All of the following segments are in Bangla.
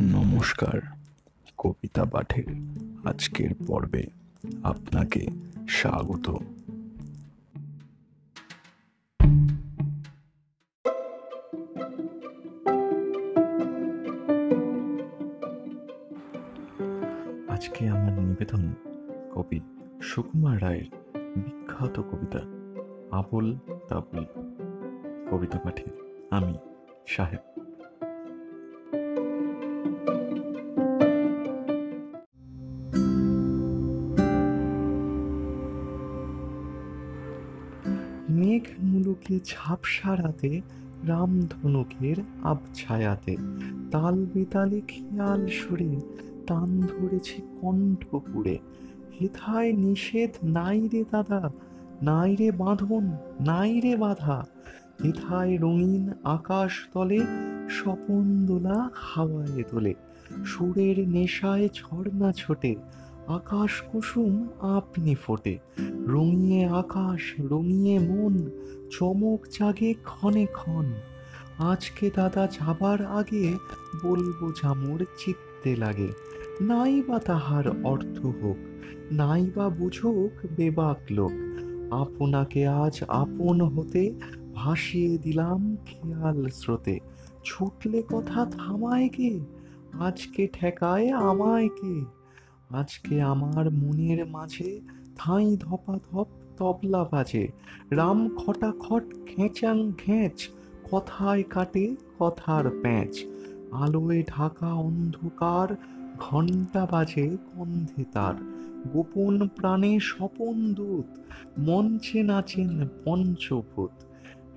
নমস্কার, কবিতা পাঠের আজকের পর্বে আপনাকে স্বাগত। আজকে আমার নিবেদন কবি সুকুমার রায়ের বিখ্যাত কবিতা, আবুল তাবুল। কবিতা পাঠে আমি সাহেব মেঘ মুলুকে ঝাপসা রাতে রামধনুকের আবছায়াতে তাল বেতালে খেয়াল সুরে টান ধরেছে কণ্ঠপুরে। হেথায় নিষেধ নাই রে দাদা, নাই রে বাঁধন, নাই রে বাধা। হেথায় রঙিন আকাশ তলে, স্বপন দোলা হাওয়ায় তোলে সুরের নেশায় ঝর্ণা ছোটে আকাশ কুসুম আপনি ফোটে। রঙিয়ে আকাশ, রঙিয়ে মন, চমক জাগে ক্ষণে ক্ষণ। আজকে দাদা যাবার আগে বলব জামুর চিত্তে লাগে। নাই বা তাহার অর্থ হোক, নাই বা বুঝুক বেবাক লোক। আপনাকে আজ আপন হতে ভাসিয়ে দিলাম খেয়াল স্রোতে। ছুটলে কথা থামায় কে? আজকে ঠেকায় আমায় কে? আজকে আমার মনের মাঝে থাই ধপাধপ তবলা বাজে। রাম খটাখট খেঁচাং খেঁচ কথায় কাটে কথার প্যাঁচ। আলোয় ঢাকা অন্ধকার, ঘণ্টা বাজে গন্ধে তার। গোপন প্রাণে স্বপন দূত, মঞ্চে নাচেন পঞ্চভূত।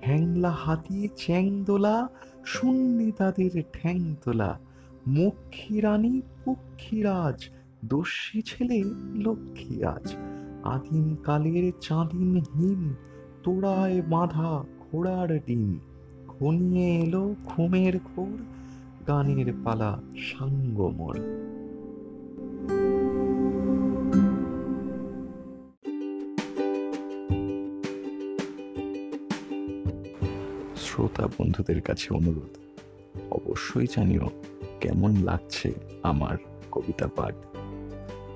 হ্যাংলা হাতি চ্যাংদোলা শূন্যে তাদের ঠ্যাং তোলা। মক্ষী রানী পক্ষীরাজ দস্যি ছেলে লক্ষ্মী আজ। আদিম কালের চাঁদিম হিম তোড়ায় বাঁধা ঘোড়ার ডিম। ঘনিয়ে এলো ঘুমের ঘোর, গানের পালা সাঙ্গমোর। শ্রোতা বন্ধুদের কাছে অনুরোধ, অবশ্যই জানিও কেমন লাগছে আমার কবিতা পাঠ।